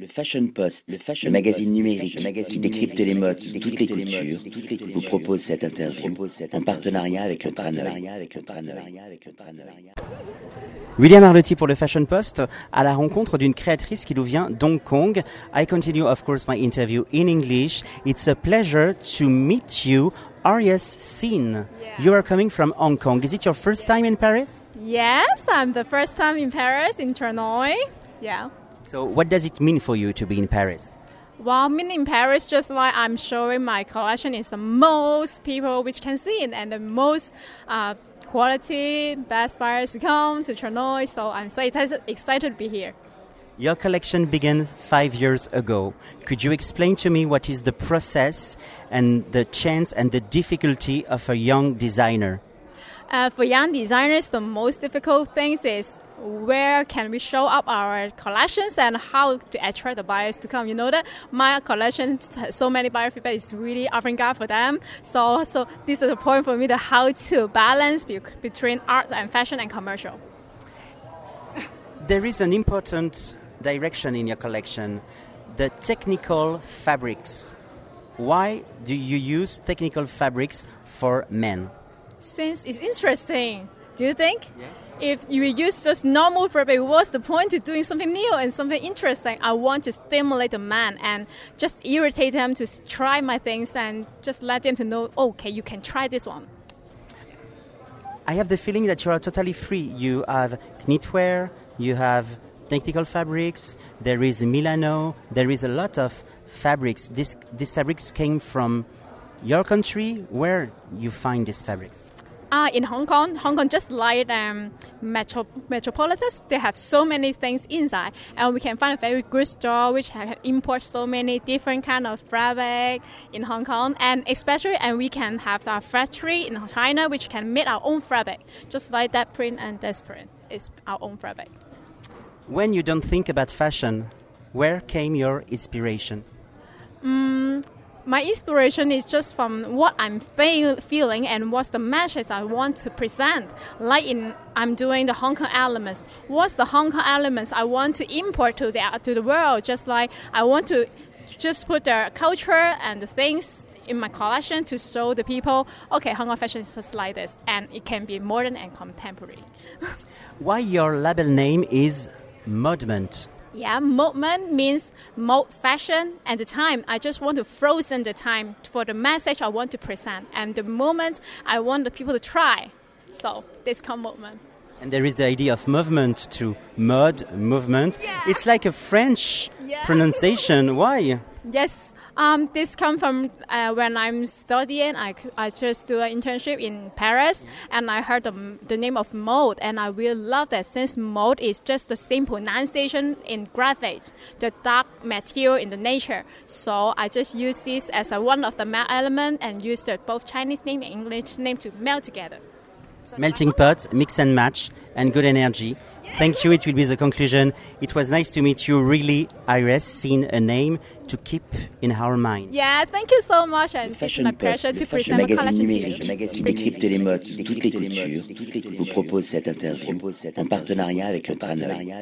Le Fashion Post, le, fashion magazine numérique magazine qui décrypte les modes de toutes les cultures, vous propose cette interview en partenariat avec le Traneuil. William Arlotti pour le Fashion Post à la rencontre d'une créatrice qui nous vient d'Hong Kong. I continue of course my interview in English. It's a pleasure to meet you, Arias Sin. You are coming from Hong Kong. Is it your first time in Paris? Yes, I'm the first time in Paris, in Tournoi. Yeah. So, what does it mean for you to be in Paris? Well, being in Paris, just like I'm showing my collection, is the most people which can see it and the most uh, quality, best buyers come to Tranoï. So I'm so excited, excited to be here. Your collection began five years ago. Could you explain to me what is the process and the chance and the difficulty of a young designer? Uh, for young designers, the most difficult thing is where can we show up our collections and how to attract the buyers to come. You know that my collection so many buyer feedback is really avant-garde for them. So, so this is the point for me the how to balance be, between art and fashion and commercial. There is an important direction in your collection, the technical fabrics. Why do you use technical fabrics for men? Since it's interesting, do you think? Yeah if you use just normal fabric, what's the point of doing something new and something interesting? I want to stimulate the man and just irritate him to try my things and just let him to know, okay, you can try this one. I have the feeling that you are totally free. You have knitwear, you have technical fabrics, there is Milano, there is a lot of fabrics. This, these fabrics came from your country. Where you find these fabrics? Ah, in Hong Kong, Hong Kong just like um, metro, metropolitans, they have so many things inside, and we can find a very good store which have import so many different kind of fabric in Hong Kong, and especially, and we can have our factory in China which can make our own fabric, just like that print and this print is our own fabric. When you don't think about fashion, where came your inspiration? My inspiration is just from what I'm feel, feeling and what's the message I want to present. Like in I'm doing the Hong Kong elements. What's the Hong Kong elements I want to import to the to the world? Just like I want to just put the culture and the things in my collection to show the people, okay, Hong Kong fashion is just like this, and it can be modern and contemporary. Why your label name is Modement? Yeah, Modement means mode fashion and the time. I just want to frozen the time for the message I want to present and the moment I want the people to try. So this come Modement. And there is the idea of movement to mode movement. Yeah. It's like a French yeah. pronunciation. Why? Yes, um, this come from uh, when I'm studying. I, I just do an internship in Paris, and I heard the, the name of mode, and I really love that since mode is just a simple pronunciation in graphite, the dark material in the nature. So I just use this as a one of the element and use the both Chinese name and English name to melt together. Melting pot, mix and match, and good energy. Thank you. It will be the conclusion. It was nice to meet you. Really, Iris, seen a name to keep in our mind. Yeah, thank you so much. And it's my pleasure to present my collection to you. magazine décrypte les modes de toutes les cultures, vous propose cette interview en partenariat avec le Tranoï.